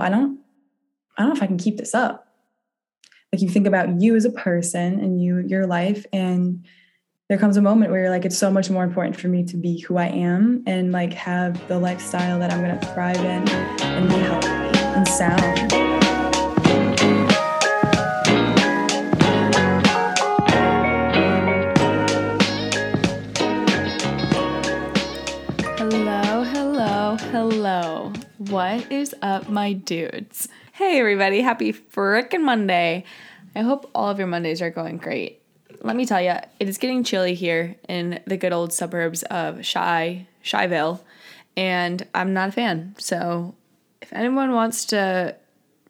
I don't, I don't know if I can keep this up. Like you think about you as a person and you, your life, and there comes a moment where you're like, it's so much more important for me to be who I am and like have the lifestyle that I'm gonna thrive in and be healthy and sound. What is up, my dudes? Hey, everybody. Happy frickin' Monday. I hope all of your Mondays are going great let me tell you, it is getting chilly here in the good old suburbs of Shy, Shyville, and I'm not a fan. So if anyone wants to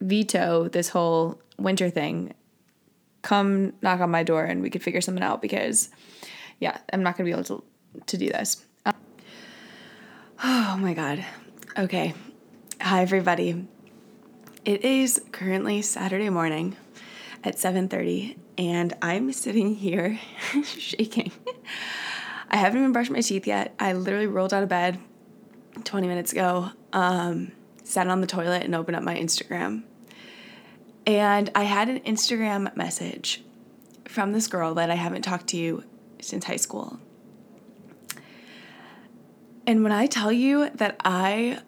veto this whole winter thing, come knock on my door and we could figure something out because, yeah, I'm not gonna be able to, to do this. Oh my God. Okay. Hi, everybody. It is currently Saturday morning at 7:30 and I'm sitting here shaking. I haven't even brushed my teeth yet. I literally rolled out of bed 20 minutes ago, um, sat on the toilet, and opened up my Instagram. And I had an Instagram message from this girl that I haven't talked to you since high school. And when I tell you that I,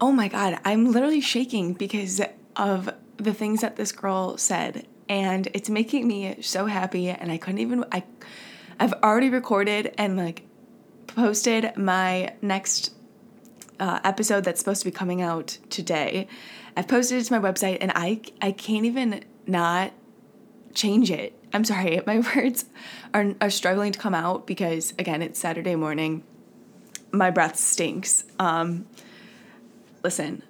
oh my God, I'm literally shaking because of the things that this girl said and it's making me so happy and I couldn't even I I've already recorded and like posted my next uh, episode that's supposed to be coming out today. I've posted it to my website and I I can't even not change it. I'm sorry, my words are are struggling to come out because again, it's Saturday morning. My breath stinks. Um listen.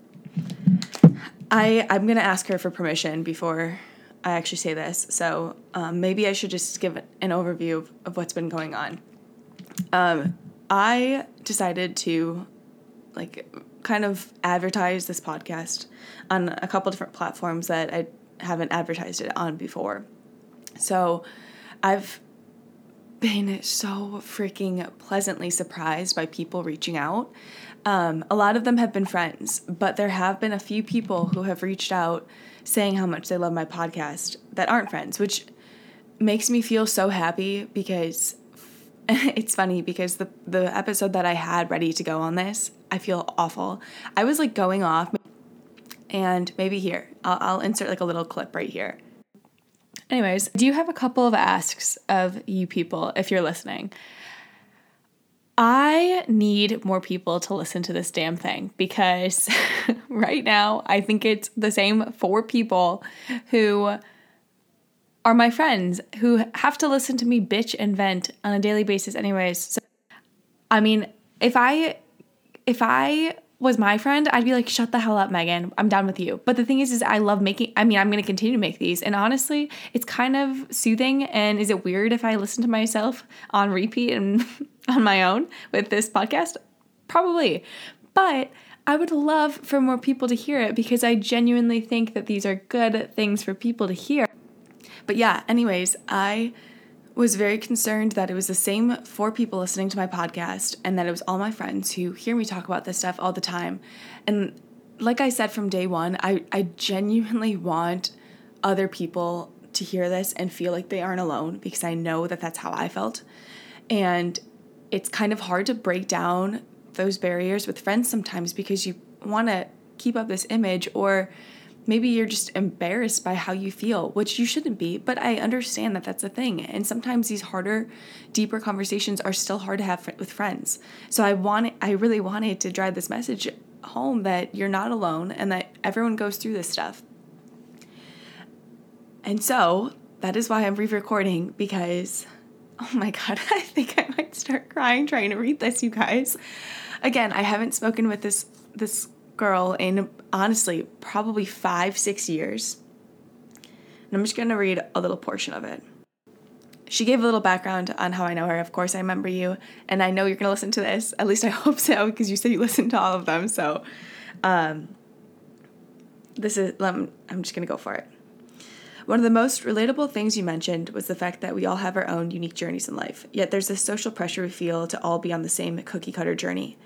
I I'm to ask her for permission before I actually say this. So um, maybe I should just give an overview of, of what's been going on. Um, I decided to like kind of advertise this podcast on a couple different platforms that I haven't advertised it on before. So I've been so freaking pleasantly surprised by people reaching out. Um, a lot of them have been friends, but there have been a few people who have reached out saying how much they love my podcast that aren't friends, which makes me feel so happy because it's funny because the the episode that I had ready to go on this, I feel awful. I was like going off and maybe here. I'll, I'll insert like a little clip right here. Anyways, do you have a couple of asks of you people if you're listening? I need more people to listen to this damn thing because right now I think it's the same four people who are my friends who have to listen to me bitch and vent on a daily basis anyways. So I mean, if I if I was my friend, I'd be like, shut the hell up, Megan. I'm done with you. But the thing is, is I love making, I mean, I'm going to continue to make these. And honestly, it's kind of soothing. And is it weird if I listen to myself on repeat and on my own with this podcast? Probably. But I would love for more people to hear it because I genuinely think that these are good things for people to hear. But yeah, anyways, I was very concerned that it was the same four people listening to my podcast and that it was all my friends who hear me talk about this stuff all the time. And like I said from day one, I, I genuinely want other people to hear this and feel like they aren't alone because I know that that's how I felt. And it's kind of hard to break down those barriers with friends sometimes because you want to keep up this image or maybe you're just embarrassed by how you feel, which you shouldn't be, but I understand that that's a thing. And sometimes these harder, deeper conversations are still hard to have with friends. So I want I really wanted to drive this message home that you're not alone and that everyone goes through this stuff. And so, that is why I'm re-recording because oh my god, I think I might start crying trying to read this, you guys. Again, I haven't spoken with this this girl in honestly probably five, six years. And I'm just going to read a little portion of it. She gave a little background on how I know her. Of course, I remember you, and I know you're going to listen to this. At least I hope so, because you said you listened to all of them. So, um, this is, I'm just going to go for it. One of the most relatable things you mentioned was the fact that we all have our own unique journeys in life, yet there's this social pressure we feel to all be on the same cookie cutter journey.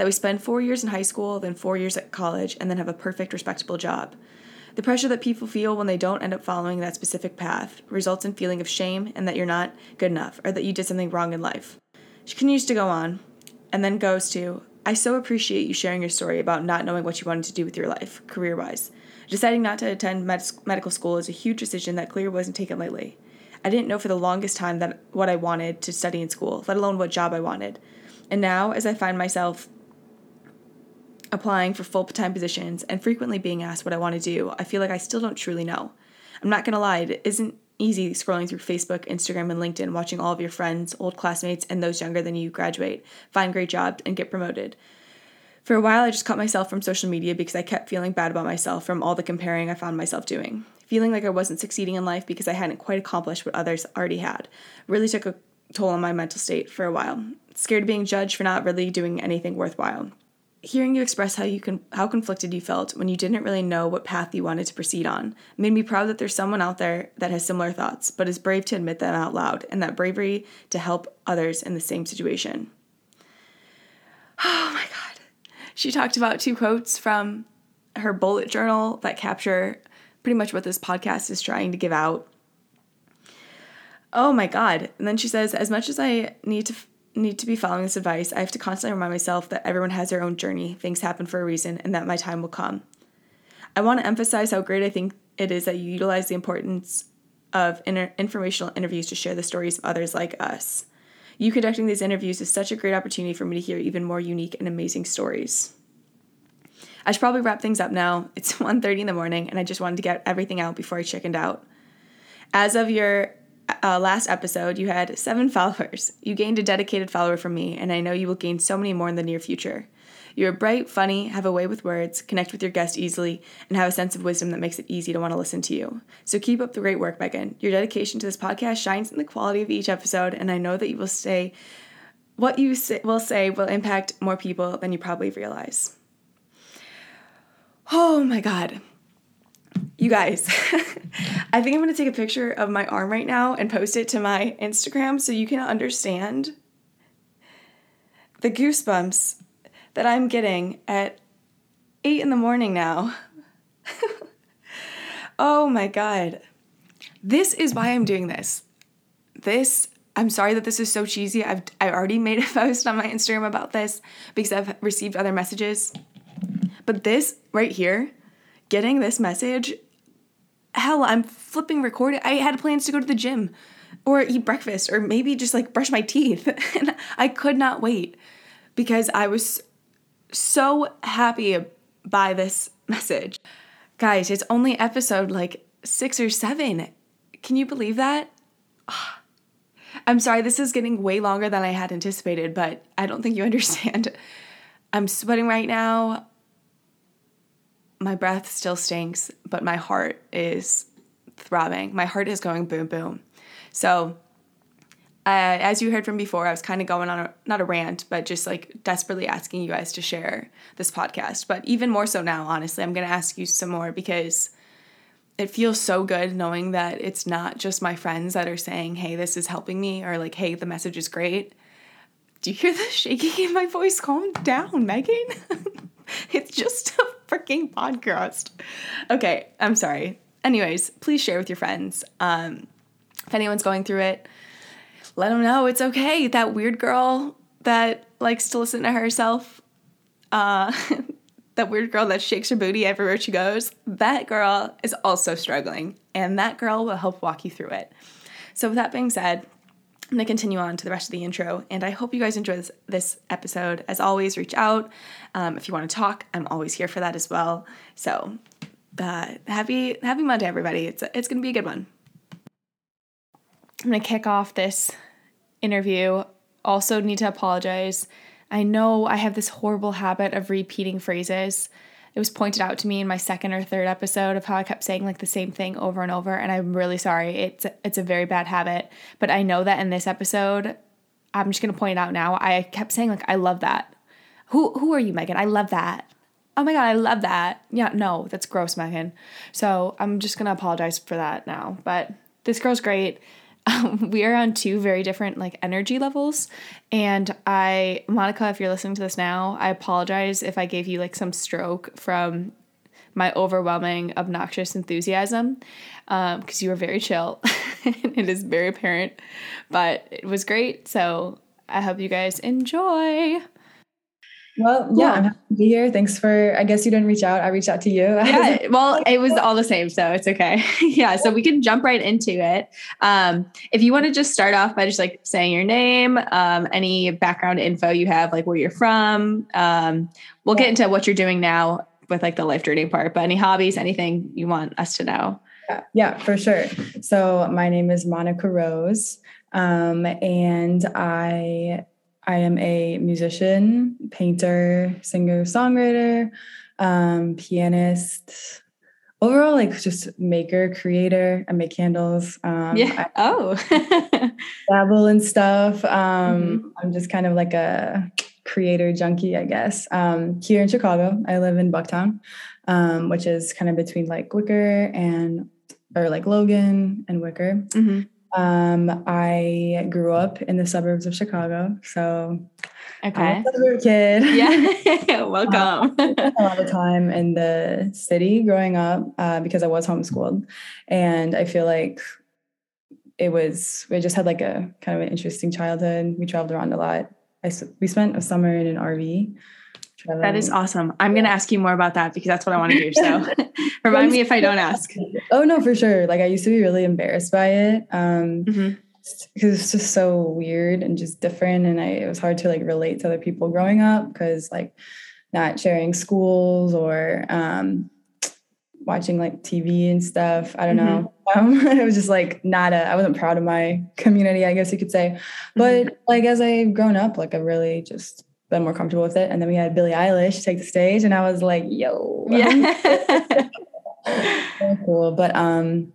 That we spend four years in high school, then four years at college, and then have a perfect, respectable job. The pressure that people feel when they don't end up following that specific path results in feeling of shame and that you're not good enough or that you did something wrong in life. She continues to go on and then goes to I so appreciate you sharing your story about not knowing what you wanted to do with your life, career wise. Deciding not to attend med- medical school is a huge decision that clearly wasn't taken lightly. I didn't know for the longest time that what I wanted to study in school, let alone what job I wanted. And now, as I find myself applying for full time positions and frequently being asked what I want to do, I feel like I still don't truly know. I'm not gonna lie, it isn't easy scrolling through Facebook, Instagram, and LinkedIn, watching all of your friends, old classmates, and those younger than you graduate, find great jobs, and get promoted. For a while, I just cut myself from social media because I kept feeling bad about myself from all the comparing I found myself doing. Feeling like I wasn't succeeding in life because I hadn't quite accomplished what others already had really took a toll on my mental state for a while. Scared of being judged for not really doing anything worthwhile hearing you express how you can how conflicted you felt when you didn't really know what path you wanted to proceed on made me proud that there's someone out there that has similar thoughts but is brave to admit them out loud and that bravery to help others in the same situation. Oh my god. She talked about two quotes from her bullet journal that capture pretty much what this podcast is trying to give out. Oh my god. And then she says as much as i need to need to be following this advice, I have to constantly remind myself that everyone has their own journey, things happen for a reason, and that my time will come. I want to emphasize how great I think it is that you utilize the importance of inter- informational interviews to share the stories of others like us. You conducting these interviews is such a great opportunity for me to hear even more unique and amazing stories. I should probably wrap things up now. It's 1:30 in the morning and I just wanted to get everything out before I chickened out. As of your uh, last episode, you had seven followers. You gained a dedicated follower from me, and I know you will gain so many more in the near future. You're bright, funny, have a way with words, connect with your guests easily, and have a sense of wisdom that makes it easy to want to listen to you. So keep up the great work, Megan. Your dedication to this podcast shines in the quality of each episode, and I know that you will say what you say, will say will impact more people than you probably realize. Oh my God. You guys, I think I'm to take a picture of my arm right now and post it to my Instagram so you can understand the goosebumps that I'm getting at 8 in the morning now. oh my God. This is why I'm doing this. This, I'm sorry that this is so cheesy. I've I already made a post on my Instagram about this because I've received other messages. But this right here, getting this message hell, I'm flipping recording. I had plans to go to the gym or eat breakfast or maybe just like brush my teeth. and I could not wait because I was so happy by this message. Guys, it's only episode like six or seven. Can you believe that? I'm sorry, this is getting way longer than I had anticipated, but I don't think you understand. I'm sweating right now my breath still stinks, but my heart is throbbing. My heart is going boom, boom. So, uh, as you heard from before, I was kind of going on a, not a rant, but just like desperately asking you guys to share this podcast. But even more so now, honestly, I'm going to ask you some more because it feels so good knowing that it's not just my friends that are saying, hey, this is helping me, or like, hey, the message is great. Do you hear the shaking in my voice? Calm down, Megan. it's just a freaking podcast. Okay, I'm sorry. Anyways, please share with your friends. Um, if anyone's going through it, let them know it's okay. That weird girl that likes to listen to herself, uh, that weird girl that shakes her booty everywhere she goes, that girl is also struggling, and that girl will help walk you through it. So, with that being said, I'm going to continue on to the rest of the intro, and I hope you guys enjoy this, this episode. As always, reach out. Um, if you want to talk, I'm always here for that as well. So, uh, happy happy Monday, everybody. It's, it's going to be a good one. I'm going to kick off this interview. Also, need to apologize. I know I have this horrible habit of repeating phrases it was pointed out to me in my second or third episode of how I kept saying like the same thing over and over and I'm really sorry. It's it's a very bad habit, but I know that in this episode I'm just going to point it out now. I kept saying like I love that. Who who are you, Megan? I love that. Oh my god, I love that. Yeah, no, that's gross, Megan. So I'm just gonna apologize for that now. But this girl's great. We are on two very different like energy levels, and I, Monica, if you're listening to this now, I apologize if I gave you like some stroke from my overwhelming, obnoxious enthusiasm because um, you were very chill. it is very apparent, but it was great. So I hope you guys enjoy. Well, yeah, I'm happy to be here. Thanks for, I guess you didn't reach out. I reached out to you. Yeah, well, it was all the same, so it's okay. yeah, so we can jump right into it. Um, if you want to just start off by just like saying your name, um, any background info you have, like where you're from. Um, we'll get into what you're doing now with like the life journey part, but any hobbies, anything you want us to know? Yeah, yeah for sure. So my name is Monica Rose, um, and I I am a musician, painter, singer, songwriter, um, pianist. Overall, like just maker, creator. I make candles. Um, yeah. I oh. dabble and stuff. Um, mm-hmm. I'm just kind of like a creator junkie, I guess. Um, here in Chicago, I live in Bucktown, um, which is kind of between like Wicker and or like Logan and Wicker. Mm-hmm. Um, I grew up in the suburbs of Chicago, so okay, suburb kid. Yeah, welcome. a lot of time in the city growing up uh, because I was homeschooled, and I feel like it was we just had like a kind of an interesting childhood. We traveled around a lot. I we spent a summer in an RV. Traveling. That is awesome. I'm going to ask you more about that because that's what I want to do. So remind me if I don't ask. Oh no, for sure. Like I used to be really embarrassed by it. Um, mm-hmm because it's just so weird and just different and I, it was hard to like relate to other people growing up because like not sharing schools or um, watching like tv and stuff i don't mm-hmm. know um, it was just like not a i wasn't proud of my community i guess you could say but mm-hmm. like as i've grown up like i've really just been more comfortable with it and then we had billie eilish take the stage and i was like yo yeah cool but um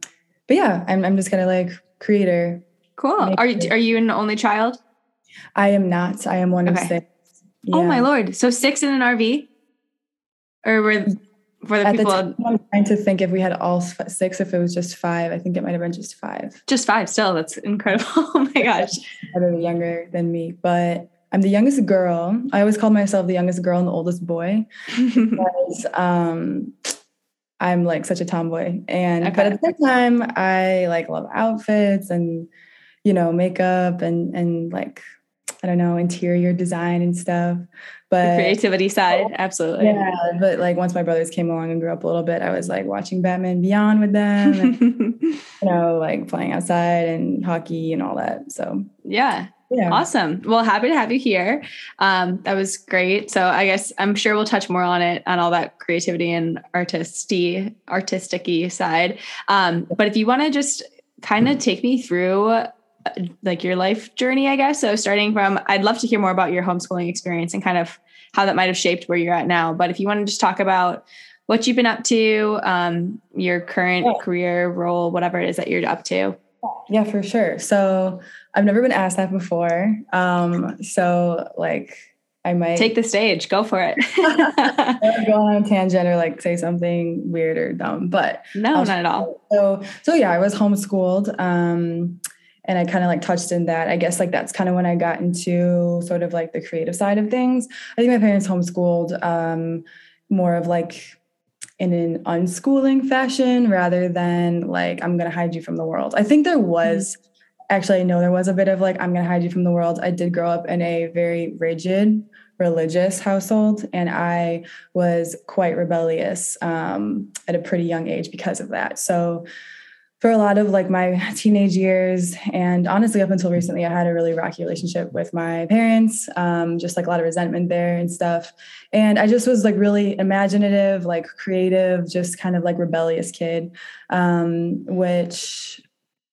but yeah i'm, I'm just kind of like creator Cool. Are you are you an only child? I am not. I am one okay. of six. Yeah. Oh my lord! So six in an RV, or were for the At people? The time, I'm trying to think if we had all six. If it was just five, I think it might have been just five. Just five. Still, that's incredible. oh my gosh! Better younger than me, but I'm the youngest girl. I always call myself the youngest girl and the oldest boy because um, I'm like such a tomboy. And okay. but at the same time, I like love outfits and you know, makeup and and like I don't know, interior design and stuff. But the creativity side, absolutely. Yeah. But like once my brothers came along and grew up a little bit, I was like watching Batman Beyond with them and you know, like playing outside and hockey and all that. So yeah. Yeah. Awesome. Well, happy to have you here. Um, that was great. So I guess I'm sure we'll touch more on it on all that creativity and artisty, artistic side. Um, but if you want to just kind of take me through like your life journey, I guess. So starting from, I'd love to hear more about your homeschooling experience and kind of how that might have shaped where you're at now. But if you want to just talk about what you've been up to, um, your current yeah. career role, whatever it is that you're up to. Yeah, for sure. So I've never been asked that before. Um, so like I might take the stage, go for it. go on a tangent or like say something weird or dumb, but no, not at all. So, so yeah, I was homeschooled. Um, and I kind of like touched in that. I guess like that's kind of when I got into sort of like the creative side of things. I think my parents homeschooled um, more of like in an unschooling fashion rather than like I'm gonna hide you from the world. I think there was mm-hmm. actually I know there was a bit of like I'm gonna hide you from the world. I did grow up in a very rigid religious household and I was quite rebellious um, at a pretty young age because of that. So for a lot of like my teenage years and honestly up until recently i had a really rocky relationship with my parents um, just like a lot of resentment there and stuff. And i just was like really imaginative like creative just kind of like rebellious kid um, which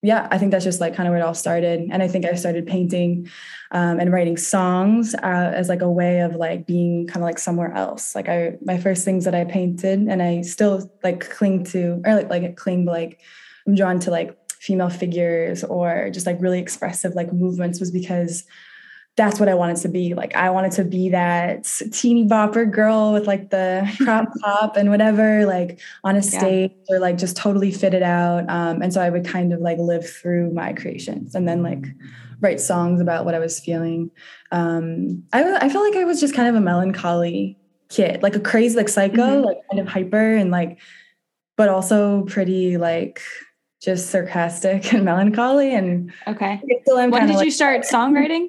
yeah i think that's just like kind of where it all started. And i think i started painting um, and writing songs uh, as like a way of like being kind of like somewhere else. Like i my first things that i painted and i still like cling to or like like cling like I'm drawn to like female figures or just like really expressive like movements was because that's what I wanted to be. Like I wanted to be that teeny bopper girl with like the crop top and whatever, like on a stage yeah. or like just totally fitted out. Um, and so I would kind of like live through my creations and then like write songs about what I was feeling. Um, I I felt like I was just kind of a melancholy kid, like a crazy, like psycho, mm-hmm. like kind of hyper and like, but also pretty like just sarcastic and melancholy. And okay, when did like, you start songwriting?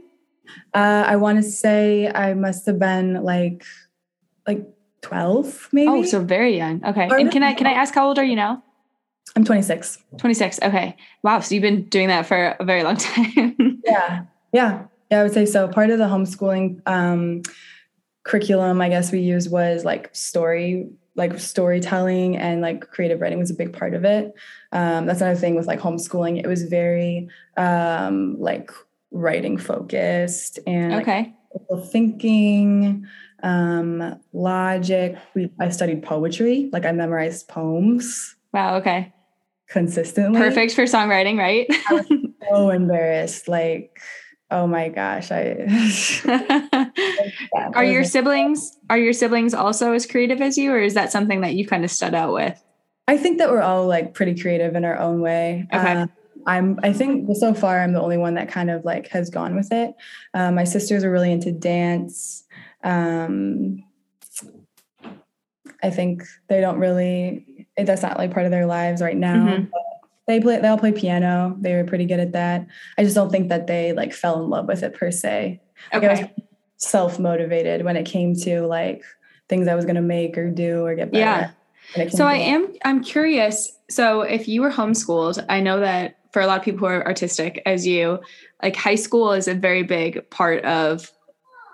Uh, I want to say I must have been like like 12 maybe. Oh, so very young. Okay. Or and can I can I ask how old are you now? I'm 26. 26. Okay. Wow. So you've been doing that for a very long time. yeah. Yeah. Yeah, I would say so. Part of the homeschooling um, curriculum, I guess we used was like story, like storytelling and like creative writing was a big part of it. Um, that's another thing with like homeschooling. It was very um, like writing focused and okay. Like, thinking, um, logic. We I studied poetry, like I memorized poems. Wow, okay. Consistently. Perfect for songwriting, right? I was so embarrassed. Like, oh my gosh, I Are your siblings are your siblings also as creative as you or is that something that you kind of stood out with? I think that we're all like pretty creative in our own way. Okay. Uh, I'm I think so far I'm the only one that kind of like has gone with it. Um, my sisters are really into dance. Um, I think they don't really it, that's not like part of their lives right now. Mm-hmm. They play they all play piano. They were pretty good at that. I just don't think that they like fell in love with it per se. Like okay. self motivated when it came to like things I was gonna make or do or get better. Yeah. So I am I'm curious. So if you were homeschooled, I know that for a lot of people who are artistic as you, like high school is a very big part of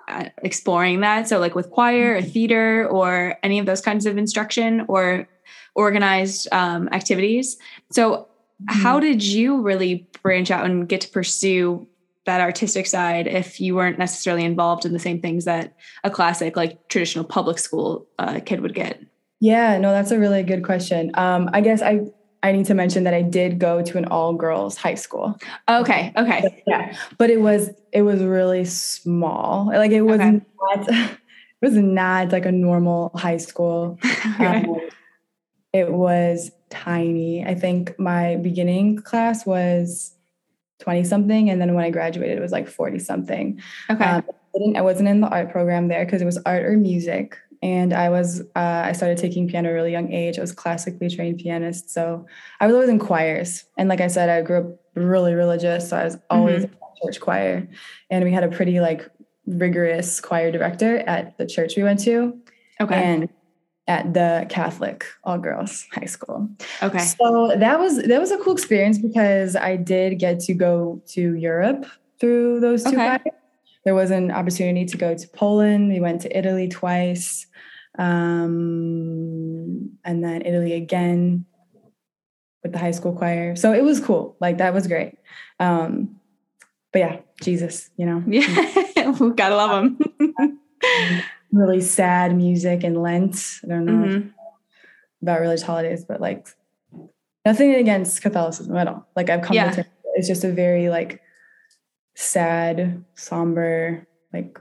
uh, exploring that. So, like with choir or theater or any of those kinds of instruction or organized um, activities. So, mm-hmm. how did you really branch out and get to pursue that artistic side if you weren't necessarily involved in the same things that a classic, like traditional public school uh, kid would get? Yeah, no, that's a really good question. Um, I guess I I need to mention that I did go to an all girls high school. Okay. Okay. But, yeah. But it was it was really small. Like it was okay. not it was not like a normal high school. okay. um, it was tiny. I think my beginning class was 20 something and then when I graduated it was like 40 something. Okay. Um, I, I wasn't in the art program there because it was art or music and I was uh, I started taking piano at a really young age. I was classically trained pianist, so I was always in choirs. And like I said, I grew up really religious, so I was always mm-hmm. in church choir. And we had a pretty like rigorous choir director at the church we went to. Okay. And at the Catholic all girls high school. Okay. So that was that was a cool experience because I did get to go to Europe through those two okay. There was an opportunity to go to Poland. We went to Italy twice um, and then Italy again with the high school choir. So it was cool. Like that was great. Um, but yeah, Jesus, you know. Yeah, we gotta love him. really sad music and Lent. I don't know mm-hmm. about religious holidays, but like nothing against Catholicism at all. Like I've come yeah. to it's just a very like sad, somber, like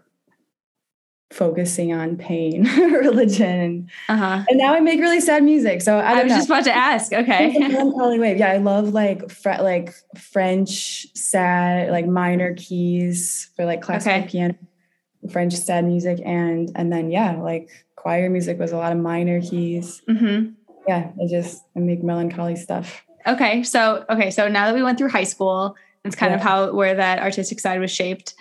focusing on pain religion uh-huh. and now i make really sad music so i, I was know. just about to ask okay wave yeah i love like fr- like french sad like minor keys for like classical okay. piano french sad music and and then yeah like choir music was a lot of minor keys mm-hmm. yeah i just I make melancholy stuff okay so okay so now that we went through high school it's kind yeah. of how where that artistic side was shaped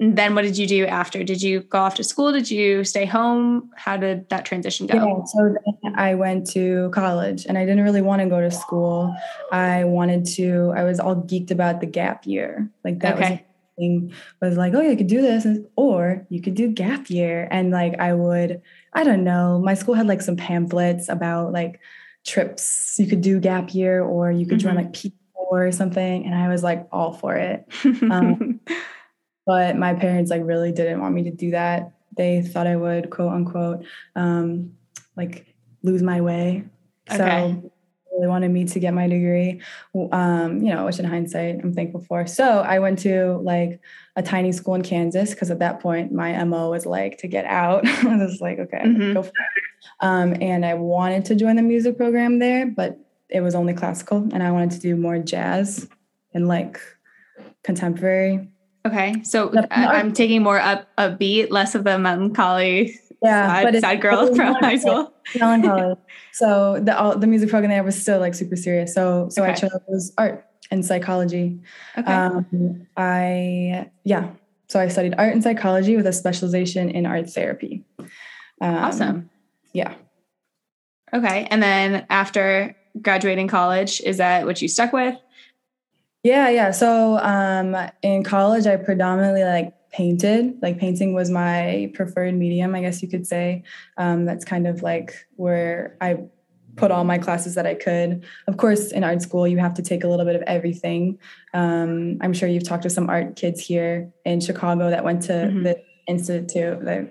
then what did you do after? Did you go off to school? Did you stay home? How did that transition go? Yeah, so then I went to college and I didn't really want to go to school. I wanted to, I was all geeked about the gap year. Like that okay. was thing was like, oh, you could do this, or you could do gap year. And like I would, I don't know, my school had like some pamphlets about like trips you could do gap year, or you could mm-hmm. join like P or something. And I was like all for it. Um, but my parents like really didn't want me to do that. They thought I would quote unquote um, like lose my way. So really wanted me to get my degree, um, you know, which in hindsight I'm thankful for. So I went to like a tiny school in Kansas because at that point my MO was like to get out. I was like, okay, mm-hmm. go for it. Um, and I wanted to join the music program there, but it was only classical and I wanted to do more jazz and like contemporary. Okay. So I'm taking more up a beat, less of the melancholy yeah, sad, but sad girl from high school. Melancholy. so the all, the music program there was still like super serious. So so okay. I chose art and psychology. Okay. Um, I yeah. So I studied art and psychology with a specialization in art therapy. Um, awesome. Yeah. Okay. And then after graduating college, is that what you stuck with? Yeah, yeah. So um, in college, I predominantly like painted. Like painting was my preferred medium, I guess you could say. Um, that's kind of like where I put all my classes that I could. Of course, in art school, you have to take a little bit of everything. Um, I'm sure you've talked to some art kids here in Chicago that went to mm-hmm. the institute. They,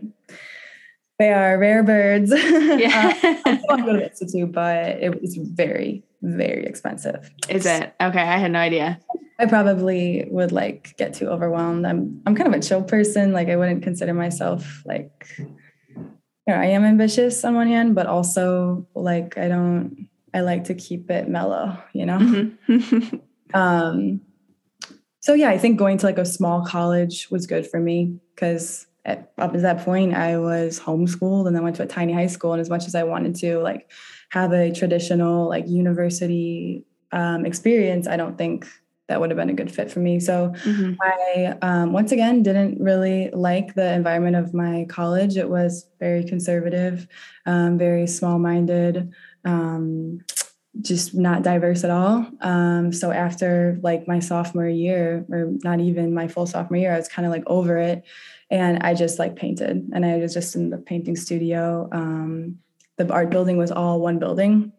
they are rare birds. Yeah. uh, I want to go to the institute, but it was very, very expensive. Is it? Okay, I had no idea. I probably would like get too overwhelmed. I'm I'm kind of a chill person. Like I wouldn't consider myself like you know, I am ambitious on one hand, but also like I don't I like to keep it mellow, you know? Mm-hmm. um so yeah, I think going to like a small college was good for me because up to that point I was homeschooled and then went to a tiny high school. And as much as I wanted to like have a traditional like university um, experience, I don't think that would have been a good fit for me. So mm-hmm. I, um, once again, didn't really like the environment of my college. It was very conservative, um, very small minded, um, just not diverse at all. Um, so after like my sophomore year, or not even my full sophomore year, I was kind of like over it. And I just like painted and I was just in the painting studio. The art building was all one building.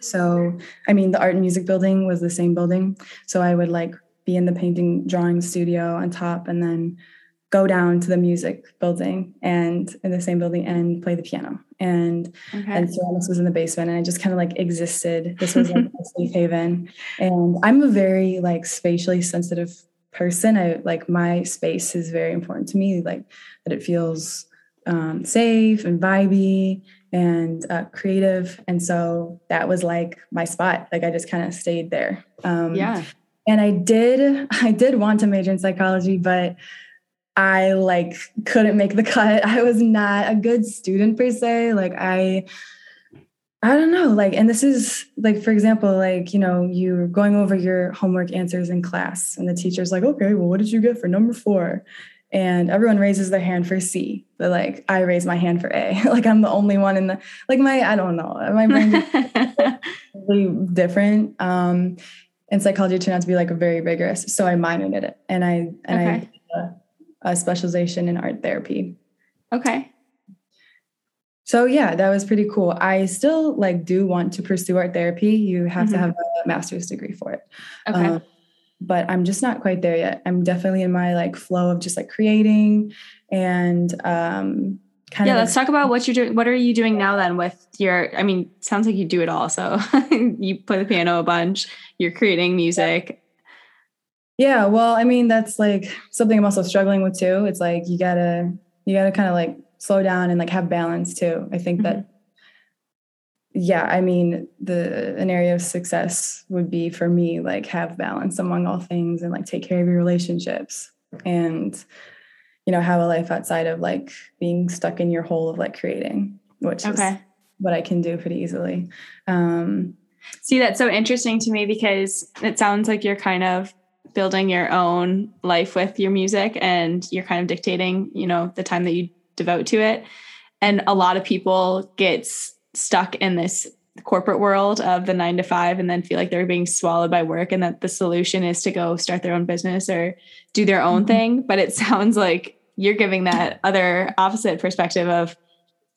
So, I mean, the art and music building was the same building. So I would like be in the painting drawing studio on top and then go down to the music building and in the same building and play the piano. And okay. and ceramics was in the basement and I just kind of like existed. This was like a safe haven. And I'm a very like spatially sensitive person. I like my space is very important to me, like that it feels um, safe and vibey and uh, creative. And so that was like my spot. Like I just kind of stayed there. Um, yeah. And I did, I did want to major in psychology, but I like couldn't make the cut. I was not a good student per se. Like I, I don't know. Like, and this is like, for example, like, you know, you're going over your homework answers in class and the teacher's like, okay, well, what did you get for number four? And everyone raises their hand for C, but like I raise my hand for A. like I'm the only one in the like my I don't know my brain really different. Um, and psychology turned out to be like very rigorous, so I minored in it, and I and okay. I a, a specialization in art therapy. Okay. So yeah, that was pretty cool. I still like do want to pursue art therapy. You have mm-hmm. to have a master's degree for it. Okay. Um, but I'm just not quite there yet. I'm definitely in my like flow of just like creating and um kind yeah, of Yeah, let's talk about what you're doing. What are you doing now then with your I mean, sounds like you do it all. So you play the piano a bunch, you're creating music. Yeah, well, I mean, that's like something I'm also struggling with too. It's like you gotta you gotta kind of like slow down and like have balance too. I think mm-hmm. that yeah, I mean, the an area of success would be for me like have balance among all things and like take care of your relationships and you know have a life outside of like being stuck in your hole of like creating, which okay. is what I can do pretty easily. Um, See, that's so interesting to me because it sounds like you're kind of building your own life with your music and you're kind of dictating, you know, the time that you devote to it. And a lot of people gets stuck in this corporate world of the nine to five and then feel like they're being swallowed by work and that the solution is to go start their own business or do their own mm-hmm. thing. But it sounds like you're giving that other opposite perspective of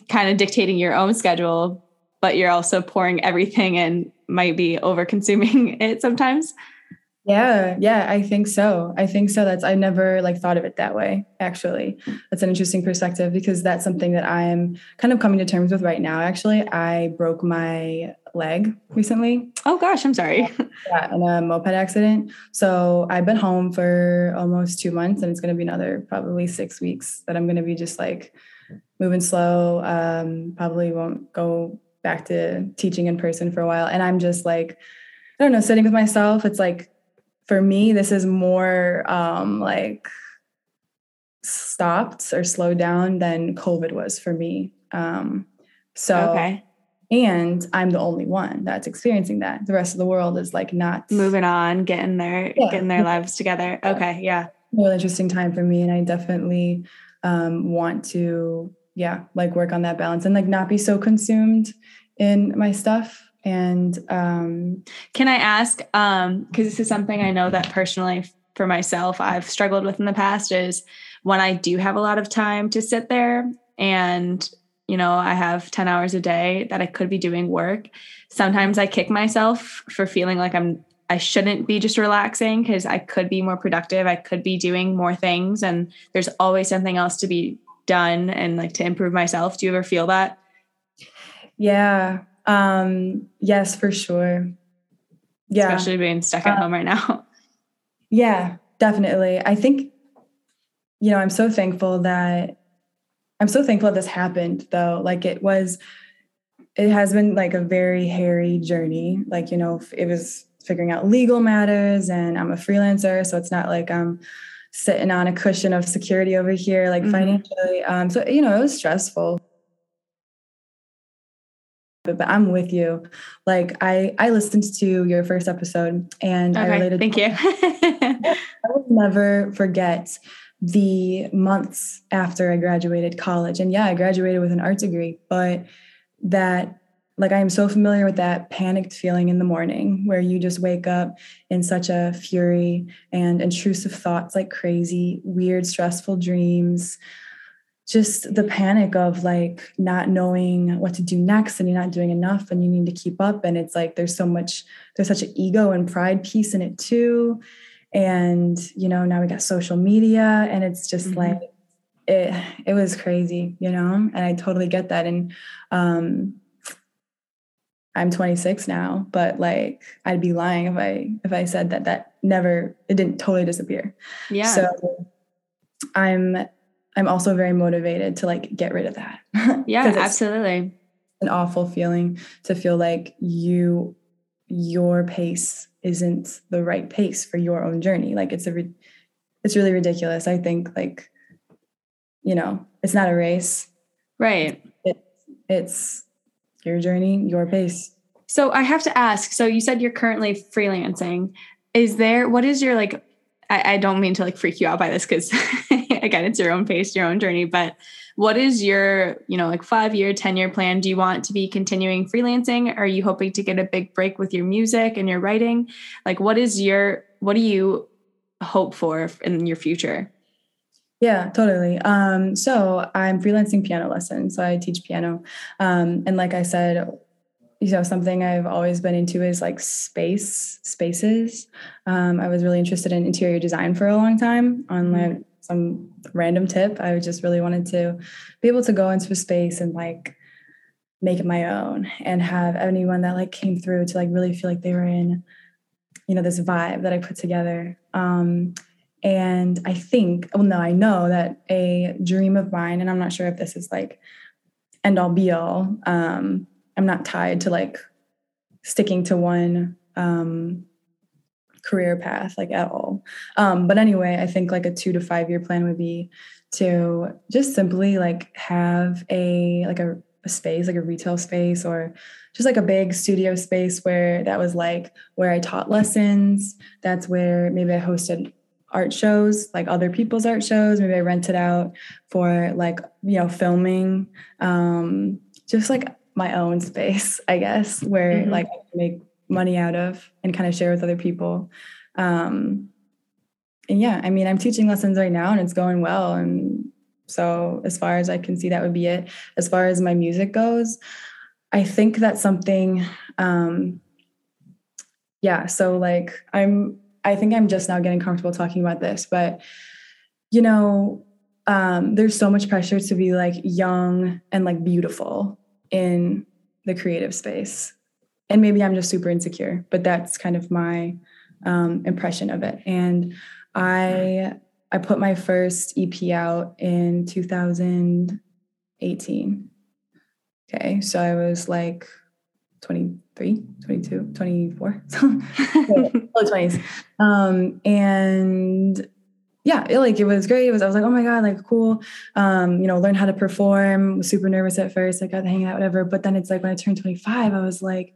kind of dictating your own schedule, but you're also pouring everything and might be over consuming it sometimes. Yeah, yeah, I think so. I think so. That's I never like thought of it that way. Actually, that's an interesting perspective because that's something that I'm kind of coming to terms with right now. Actually, I broke my leg recently. Oh gosh, I'm sorry. Yeah, in a moped accident. So I've been home for almost two months, and it's going to be another probably six weeks that I'm going to be just like moving slow. Um, probably won't go back to teaching in person for a while. And I'm just like, I don't know, sitting with myself. It's like for me, this is more um, like stopped or slowed down than COVID was for me. Um, so, okay. and I'm the only one that's experiencing that. The rest of the world is like not Moving on, getting their Yeah. getting their lives together. Okay, yeah. really interesting time for me and i definitely um, want to yeah like work on that balance and like not be so consumed in my stuff and um Can I ask, um, because this is something I know that personally for myself I've struggled with in the past is when I do have a lot of time to sit there and you know, I have 10 hours a day that I could be doing work. Sometimes I kick myself for feeling like I'm I shouldn't be just relaxing because I could be more productive. I could be doing more things and there's always something else to be done and like to improve myself. Do you ever feel that? yeah um yes for sure yeah Especially being stuck at Uh, home right now. Yeah, definitely. I think, you know, I'm so thankful that I'm so thankful that this happened though. Like it was, it has been like a very hairy journey. Like, you know, it was figuring out legal matters and I'm a freelancer. So it's not like I'm sitting on a cushion of security over here, like Mhm. financially. Um, so, you know, it was stressful. But, but I'm with you. Like I, I listened to your first episode and I related thank you. I will never forget the months after I graduated college. And yeah, I graduated with an art degree, but that like I am so familiar with that panicked feeling in the morning where you just wake up in such a fury and intrusive thoughts like crazy, weird, stressful dreams. Just the panic of like not knowing what to do next and you're not doing enough and you need to keep up. And it's like there's so much, there's such an ego and pride piece in it too and you know now we got social media and it's just Mhm. like it it was crazy you know and i totally get that and um i'm 26 now but like i'd be lying if i if i said that that never it didn't totally disappear yeah. so i'm i'm also very motivated to like get rid of that yeah, it's absolutely. an awful feeling to feel like you your pace isn't the right pace for your own journey like it's a it's really ridiculous i think like you know it's not a race Right. it's your journey your pace So I have to ask. So you said you're currently freelancing. Is there what is your like? I, I don't mean to like freak you out by this because again, it's your own pace, your own journey. But what is your you know like five year, ten year plan? Do you want to be continuing freelancing? Are you hoping to get a big break with your music and your writing? Like, what is your what do you hope for in your future? yeah totally um so i'm freelancing piano lessons so i teach piano um and like i said you know something i've always been into is like space spaces um, i was really interested in interior design for a long time on like some random tip. I just really wanted to be able to go into space and like make it my own and have anyone that like came through to like really feel like they were in you know this vibe that i put together. Um, and i think well no i know that a dream of mine and i'm not sure if this is like end all be all um, i'm not tied to like sticking to one um, career path like at all. Um, but anyway i think like a two to five year plan would be to just simply like have a like a, a space like a retail space or just like a big studio space where that was like where i taught lessons. That's where maybe i hosted art shows like other people's art shows. Maybe i rented out for like you know filming um just like my own space i guess where Mhm. like i make money out of and kind of share with other people. Um and yeah i mean i'm teaching lessons right now and it's going well and so as far as i can see that would be it. As far as my music goes i think that's something um yeah so like i'm i think i'm just now getting comfortable talking about this but you know um there's so much pressure to be like young and like beautiful in the creative space and maybe I'm just super insecure, but that's kind of my um, impression of it. And I I put my first EP out in 2018. Okay, so I was like 23, 22, 24, so, early 20s. Um, and yeah, it, like it was great. It was I was like, oh my god, like cool. Um, you know, learn how to perform. Was super nervous at first, I got to hang out, whatever. But then it's like when I turned 25, I was like,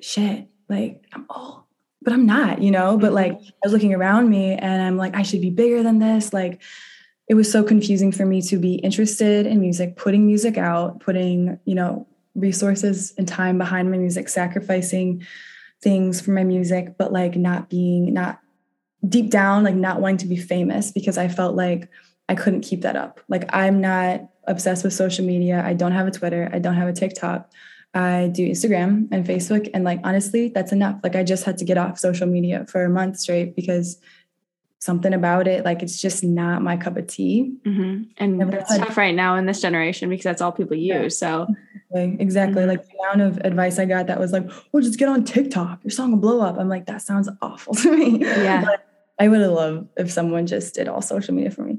shit, like I'm old, but I'm not, you know. But like mm-hmm. I was looking around me, and I'm like, I should be bigger than this. Like it was so confusing for me to be interested in music, putting music out, putting you know resources and time behind my music, sacrificing things for my music, but like not being not deep down like not wanting to be famous because I felt like I couldn't keep that up. Like I'm not obsessed with social media. I don't have a Twitter. I don't have a TikTok. I do Instagram and Facebook. And like honestly, that's enough. Like I just had to get off social media for a month straight because something about it, like it's just not my cup of tea. Mm-hmm. And that's tough right now in this generation because that's all people use. Yeah. So exactly, exactly. Mm-hmm. like the amount of advice I got that was like, "Oh, just get on TikTok. Your song will blow up." I'm like, that sounds awful to me. Yeah. But I would have loved if someone just did all social media for me.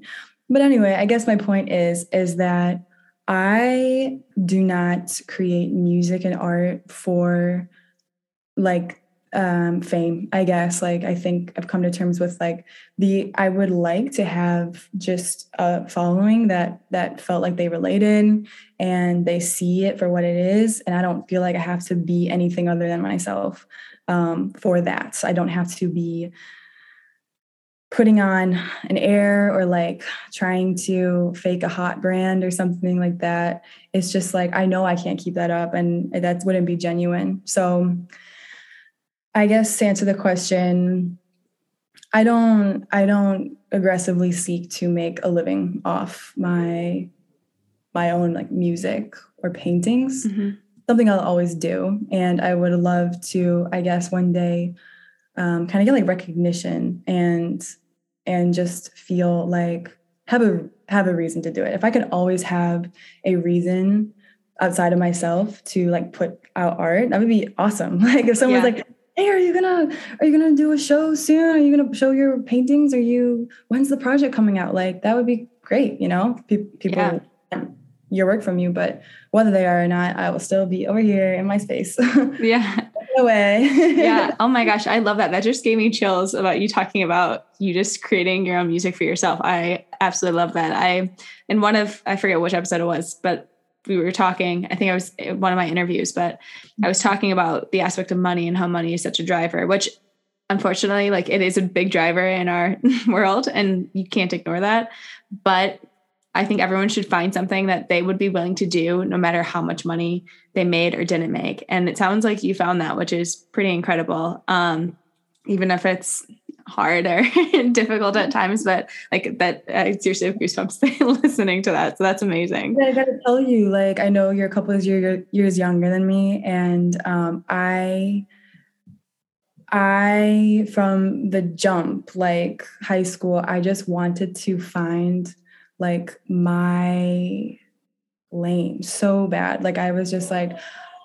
But anyway, I guess my point is is that I do not create music and art for like um fame i guess. Like i think i've come to terms with like the i would like to have just a following that that felt like they related and they see it for what it is and i don't feel like i have to be anything other than myself um for that. So i don't have to be putting on an air or like trying to fake a hot brand or something like that it's just like i know i can't keep that up and that wouldn't be genuine so i guess to answer the question i don't i don't aggressively seek to make a living off my my own like music or paintings mm-hmm. something i'll always do and i would love to i guess one day um, kind of get like recognition and and just feel like have a have a reason to do it. If I could always have a reason outside of myself to like put out art, that would be awesome. Like if someone's yeah. like, "Hey, are you gonna are you gonna do a show soon? Are you gonna show your paintings? Are you when's the project coming out?" Like that would be great. You know, people yeah. your work from you, but whether they are or not, I will still be over here in my space. yeah away. yeah. Oh my gosh. I love that. That just gave me chills about you talking about you just creating your own music for yourself. I absolutely love that. I, in one of, I forget which episode it was, but we were talking, I think I was one of my interviews, but I was talking about the aspect of money and how money is such a driver, which unfortunately, like it is a big driver in our world and you can't ignore that. But I think everyone should find something that they would be willing to do no matter how much money they made or didn't make. And it sounds like you found that, which is pretty incredible. Um, even if it's hard or difficult at times, but like that, I seriously have goosebumps listening to that. So that's amazing. Yeah, I gotta tell you, like, I know you're a couple of years, years younger than me. And um, I, I, from the jump, like high school, I just wanted to find like my lane so bad. Like I was just like,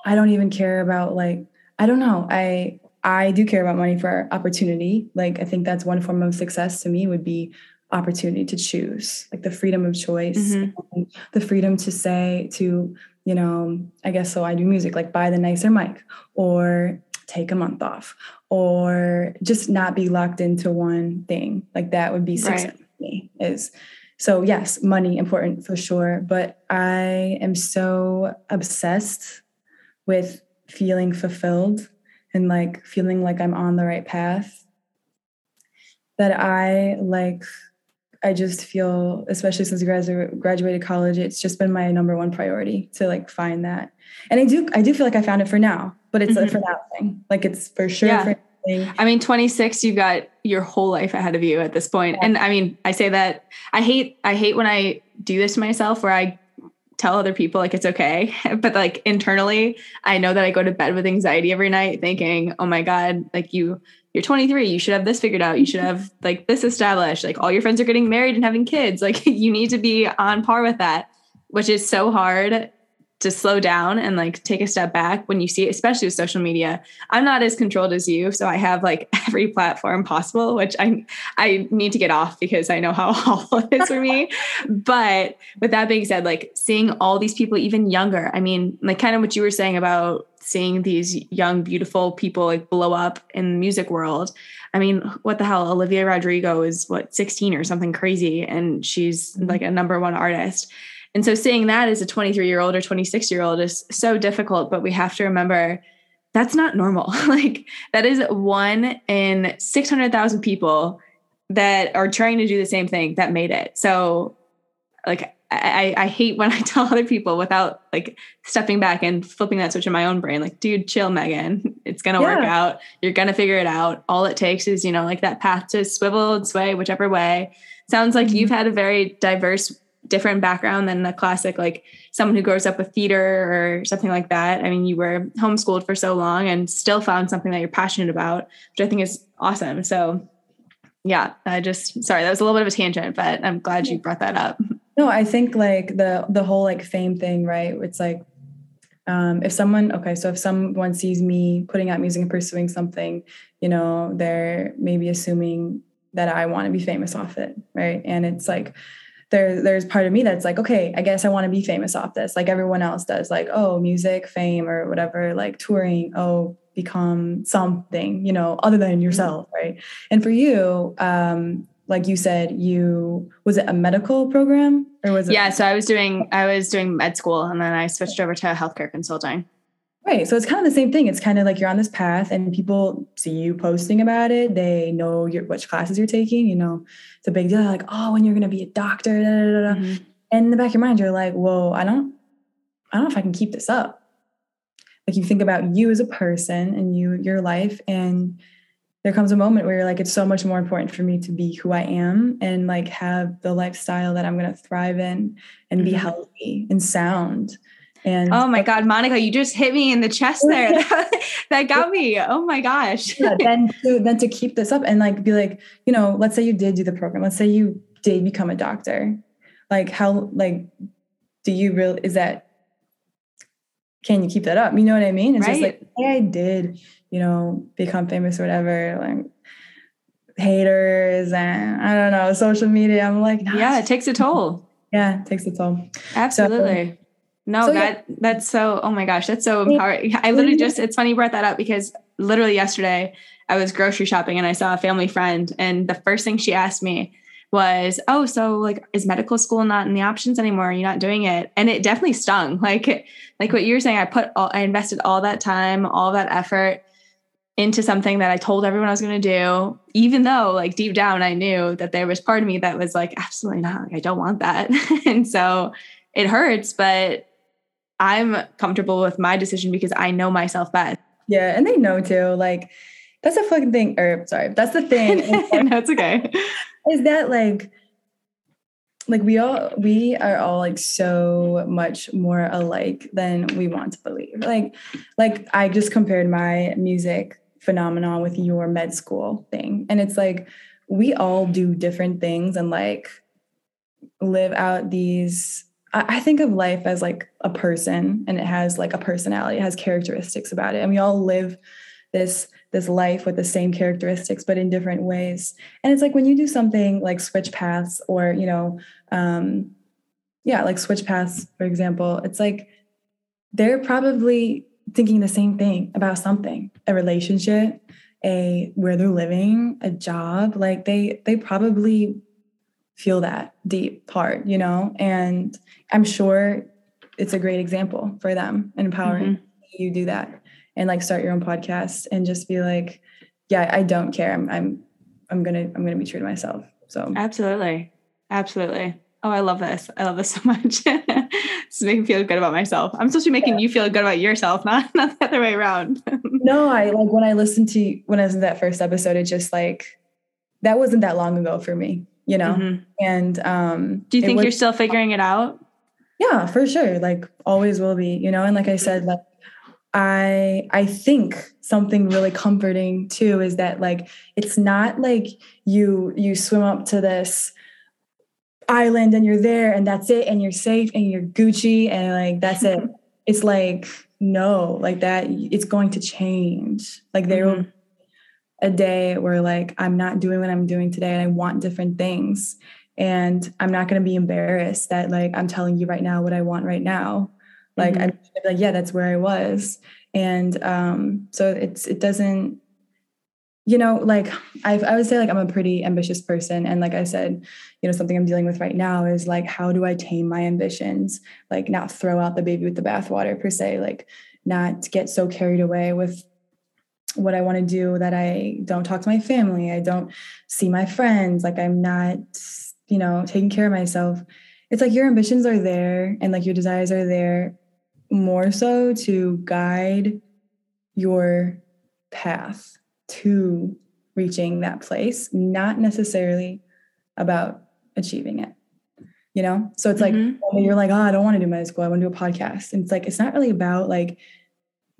I don't even care about like, I don't know. I I do care about money for opportunity. Like I think that's one form of success to me would be opportunity to choose, like the freedom of choice, mm-hmm. the freedom to say to, you know, I guess so I do music, like buy the nicer mic or take a month off or just not be locked into one thing. Like that would be success right. me is so yes money important for sure but i am so obsessed with feeling fulfilled and like feeling like i'm on the right path that i like i just feel especially since i graduated college it's just been my number one priority to like find that and i do i do feel like i found it for now but it's mm-hmm. a for now thing like it's for sure yeah. for I mean, 26, you've got your whole life ahead of you at this point. And I mean, I say that I hate, I hate when I do this to myself where I tell other people like it's okay. But like internally, I know that I go to bed with anxiety every night thinking, oh my God, like you, you're 23, you should have this figured out. You should have like this established. Like all your friends are getting married and having kids. Like you need to be on par with that, which is so hard to slow down and like take a step back when you see it, especially with social media. I'm not as controlled as you, so I have like every platform possible, which I I need to get off because I know how awful it is for me. but with that being said, like seeing all these people even younger, I mean, like kind of what you were saying about seeing these young, beautiful people like blow up in the music world. I mean, what the hell? Olivia Rodrigo is what 16 or something crazy, and she's mm-hmm. like a number one artist. And so seeing that as a 23 year old or 26 year old is so difficult, but we have to remember that's not normal. like that is one in 600,000 people that are trying to do the same thing that made it. So like I, I hate when I tell other people without like stepping back and flipping that switch in my own brain, like, dude, chill, Megan. It's gonna yeah. work out. You're gonna figure it out. All it takes is, you know, like that path to swivel and sway, whichever way. Sounds like mm-hmm. you've had a very diverse different background than the classic like someone who grows up with theater or something like that. I mean you were homeschooled for so long and still found something that you're passionate about which i think is awesome. So yeah i just sorry that was a little bit of a tangent but i'm glad you brought that up. No i think like the the whole like fame thing right? It's like um, if someone okay so if someone sees me putting out music and pursuing something you know they're maybe assuming that i want to be famous off it right? And it's like there there's part of me that's like okay i guess i want to be famous off this. Like everyone else does like oh music fame or whatever like touring oh become something you know other than mm-hmm. yourself right? And for you um like you said you was it a medical program or was it yeah so i was doing i was doing med school and then i switched over to healthcare consulting Right. So it's kind of the same thing. It's kind of like you're on this path and people see you posting about it. They know your, which classes you're taking. You know, it's a big deal. Like, oh, when you're going to be a doctor. Da, da, da, mm-hmm. And in the back of your mind, you're like, whoa, I don't, I don't know if I can keep this up. Like you think about you as a person and you, your life. And there comes a moment where you're like, it's so much more important for me to be who I am and like have the lifestyle that I'm going to thrive in and mm-hmm. be healthy and sound and oh my God, Monica, you just hit me in the chest there. that got me. Oh my gosh. yeah, then to then to keep this up and like be like, you know, let's say you did do the program. Let's say you did become a doctor. Like how like do you really is that can you keep that up? You know what I mean? It's right. just like, hey, I did, you know, become famous or whatever. Like haters and I don't know, social media. I'm like, no, yeah, it takes a toll. Yeah, it takes a toll. Absolutely. So, no, so, that yeah. that's so oh my gosh, that's so empowering. I literally mm-hmm. just it's funny you brought that up because literally yesterday I was grocery shopping and I saw a family friend and the first thing she asked me was, "Oh, so like is medical school not in the options anymore? Are you not doing it?" And it definitely stung. Like like what you're saying, I put all I invested all that time, all that effort into something that I told everyone I was going to do, even though like deep down I knew that there was part of me that was like absolutely not. Like, I don't want that. and so it hurts, but I'm comfortable with my decision because I know myself best. Yeah, and they know too. Like that's a fucking thing. Or sorry, that's the thing. no, it's okay. Is that like like we all we are all like so much more alike than we want to believe. Like like I just compared my music phenomenon with your med school thing. And it's like we all do different things and like live out these I think of life as like a person and it has like a personality, it has characteristics about it. And we all live this this life with the same characteristics but in different ways. And it's like when you do something like switch paths or, you know, um yeah, like switch paths for example, it's like they're probably thinking the same thing about something, a relationship, a where they're living, a job, like they they probably feel that deep part, you know? And I'm sure it's a great example for them and empowering mm-hmm. you do that and like start your own podcast and just be like, yeah, I don't care. I'm I'm I'm gonna I'm gonna be true to myself. So absolutely. Absolutely. Oh, I love this. I love this so much. it's making me feel good about myself. I'm supposed to be making yeah. you feel good about yourself, not not the other way around. no, I like when I listened to when I was in that first episode, it just like that wasn't that long ago for me you know? Mm-hmm. and um do you think was, you're still figuring it out? Yeah for sure. Like always will be you know? And like i said like i i think something really comforting too is that like it's not like you you swim up to this island and you're there and that's it and you're safe and you're gucci and like that's it. It's like no like that it's going to change. Like there will Mhm. A day where like i'm not doing what i'm doing today and i want different things. And i'm not going to be embarrassed that like i'm telling you right now what i want right now. Like Mhm. i'm like yeah that's where i was. And um so it's it doesn't you know like I, I would say like i'm a pretty ambitious person. And like i said you know something i'm dealing with right now is like how do i tame my ambitions? Like not throw out the baby with the bathwater per se like not get so carried away with what i want to do that i don't talk to my family i don't see my friends like i'm not you know taking care of myself it's like your ambitions are there and like your desires are there more so to guide your path to reaching that place, not necessarily about achieving it. You know? So it's like Mhm. when you're like, oh, I don't want to do med school. I want to do a podcast. And it's like, it's not really about like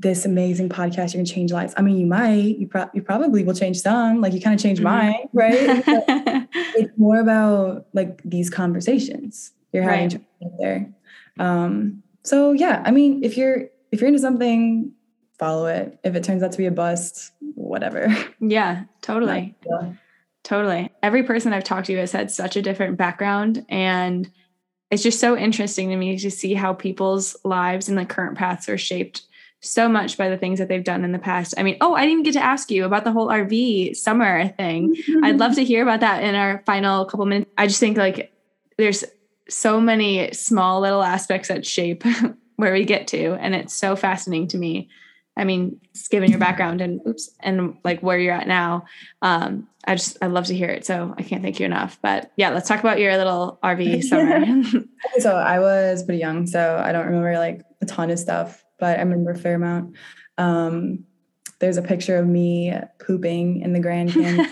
this amazing podcast. You're gonna change lives. I mean, you might, you, pro- you probably will change some, like you kind of change Mhm. mine, right? It's more about like these conversations you're having Right. there. Um, so yeah, I mean, if you're if you're into something, follow it. If it turns out to be a bust, whatever. yeah, totally. Totally. Every person I've talked to has had such a different background. And it's just so interesting to me to see how people's lives and like current paths are shaped so much by the things that they've done in the past. I mean, oh, I didn't even get to ask you about the whole RV summer thing. I'd love to hear about that in our final couple minutes. I just think like there's so many small little aspects that shape where we get to. And it's so fascinating to me. I mean, just given your background and oops, and like where you're at now, um, I just I love to hear it. So I can't thank you enough. But yeah, let's talk about your little RV summer. So I was pretty young, so I don't remember like a ton of stuff, but I remember a fair amount. Um, there's a picture of me pooping in the Grand Canyon,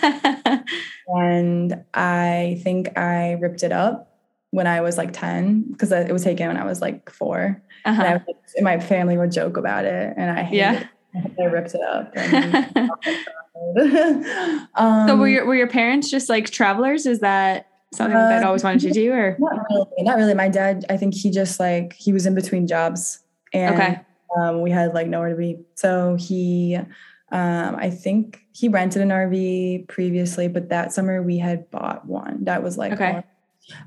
and I think I ripped it up when I was like 10 because it was taken when I was like 4 And, I, uh-huh. was, and my family would joke about it, and I Yeah. it. I ripped it up. And, um, so were your were your parents just like travelers? Is that something that Uh, always wanted to do or not really, not really. My dad, I think he just like he was in between jobs, and Okay. Um, we had like nowhere to be. So he, um, I think he rented an RV previously, but that summer we had bought one. That was like Okay.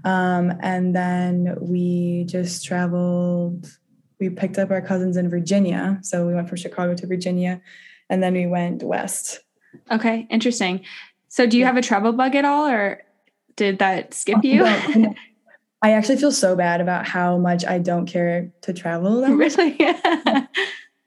Um, and then we just traveled. We picked up our cousins in Virginia, so we went from Chicago to Virginia, and then we went west. Okay, interesting. So do you Yeah. have a travel bug at all or did that skip you? I actually feel so bad about how much I don't care to travel. That much.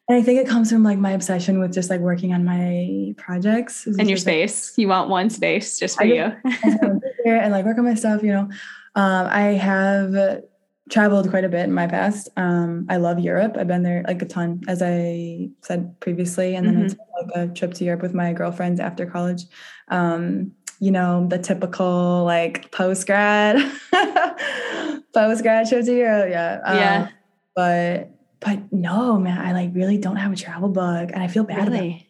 And I think it comes from like my obsession with just like working on my projects. In your just, like, space. You want one space just for I you. just- I just wanna be there and like work on my stuff, you know. Um, I have traveled quite a bit in my past. Um, I love Europe. I've been there like a ton, as I said previously. And then I Mhm. took like a trip to Europe with my girlfriends after college. Um, you know, the typical like post grad, post grad trip to Europe. Yeah. Um, Yeah. But but no, man, I like really don't have a travel bug, and I feel bad. about it. Really?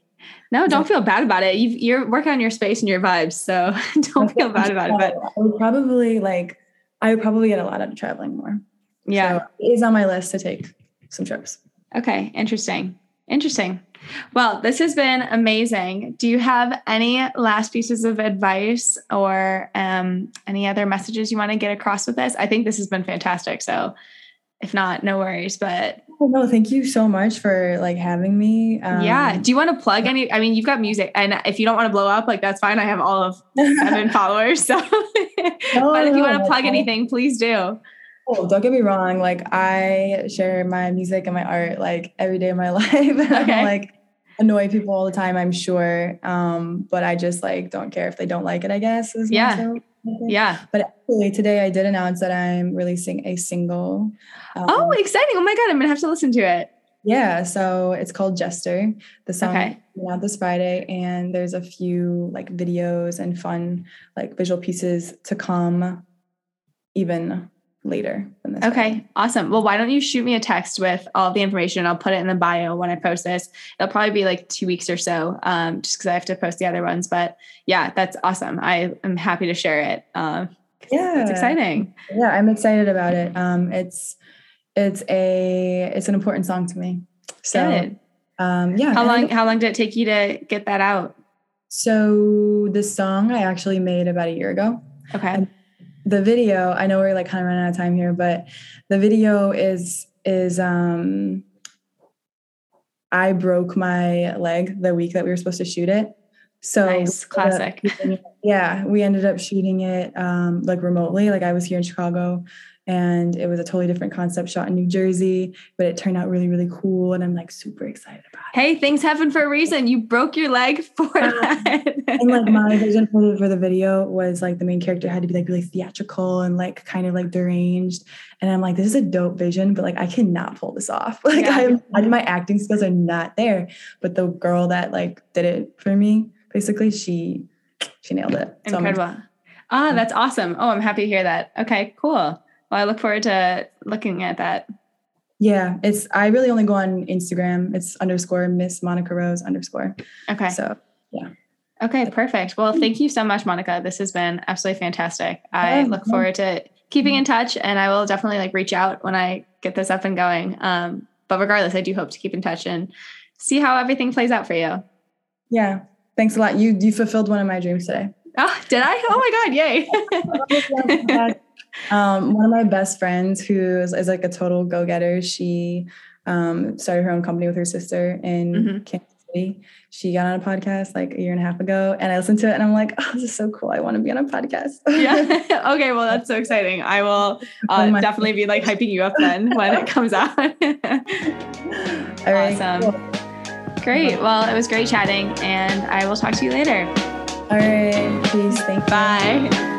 No, don't feel bad about it. You you're working on your space and your vibes, so don't feel bad about it. But I would probably like I would probably get a lot out of traveling more. yeah. So it is on my list to take some trips. Okay, interesting. Interesting. Well, this has been amazing. Do you have any last pieces of advice or um, any other messages you want to get across with this? I think this has been fantastic. So, if not, no worries. But Oh, no, thank you so much for like having me. Um, yeah, do you want to plug any? I mean, you've got music, and if you don't want to blow up, like that's fine. I have all of seven followers. So, but if you want to plug anything, please do. Oh, don't get me wrong. Like I share my music and my art like every day of my life. and Okay. I'm like annoy people all the time, I'm sure. Um, but I just like don't care if they don't like it, I guess. is Yeah. Yeah. But actually today I did announce that I'm releasing a single. Um, Oh, exciting! Oh my god, I'm gonna have to listen to it. Yeah, so it's called Jester. The song Okay. came out this Friday, and there's a few like videos and fun like visual pieces to come even later than this. Friday. Okay, awesome. Well, why don't you shoot me a text with all the information? I'll put it in the bio when I post this. It'll probably be like two weeks or so, um, just because I have to post the other ones. But yeah, that's awesome. I am happy to share it. Um, Yeah, it's exciting. Yeah, I'm excited about it. Um, it's it's a it's an important song to me. So um yeah. How long how long did it take you to get that out? So the song I actually made about a year ago. Okay. The video i know we're like kind of running out of time here but the video is is um i broke my leg the week that we were supposed to shoot it so Nice. Classic. yeah we ended up shooting it um like remotely like i was here in chicago and it was a totally different concept shot in new jersey but it turned out really really cool and i'm like super excited about it Hey, things happen for a reason. You broke your leg for Uh, that. and like my vision for the, for the video was like the main character had to be like really theatrical and like kind of like deranged and i'm like this is a dope vision but like i cannot pull this off like Yeah. I'm, my acting skills are not there but the girl that like did it for me basically she she nailed it So Incredible. Ah, that's awesome. Oh, I'm happy to hear that. Okay, cool. Well, I look forward to looking at that. yeah it's i really only go on instagram it's underscore miss monica rose underscore Okay. so yeah. Okay, perfect. Well, thank you so much, Monica. This has been absolutely fantastic. I look forward to keeping in touch and I will definitely like reach out when I get this up and going. Um, but regardless, I do hope to keep in touch and see how everything plays out for you. yeah thanks a lot you you fulfilled one of my dreams today Oh, did I? Oh my God, yay. um, one of my best friends who is, is like a total go-getter she um, started her own company with her sister in Mhm. kansas city she got on a podcast like a year and a half ago and i listened to it and i'm like oh this is so cool i want to be on a podcast yeah. okay, well, that's so exciting. I will uh, Oh definitely be like hyping you up then when it comes out. All right, Awesome. cool. great. Well, it was great chatting and I will talk to you later. all right peace thank you Bye.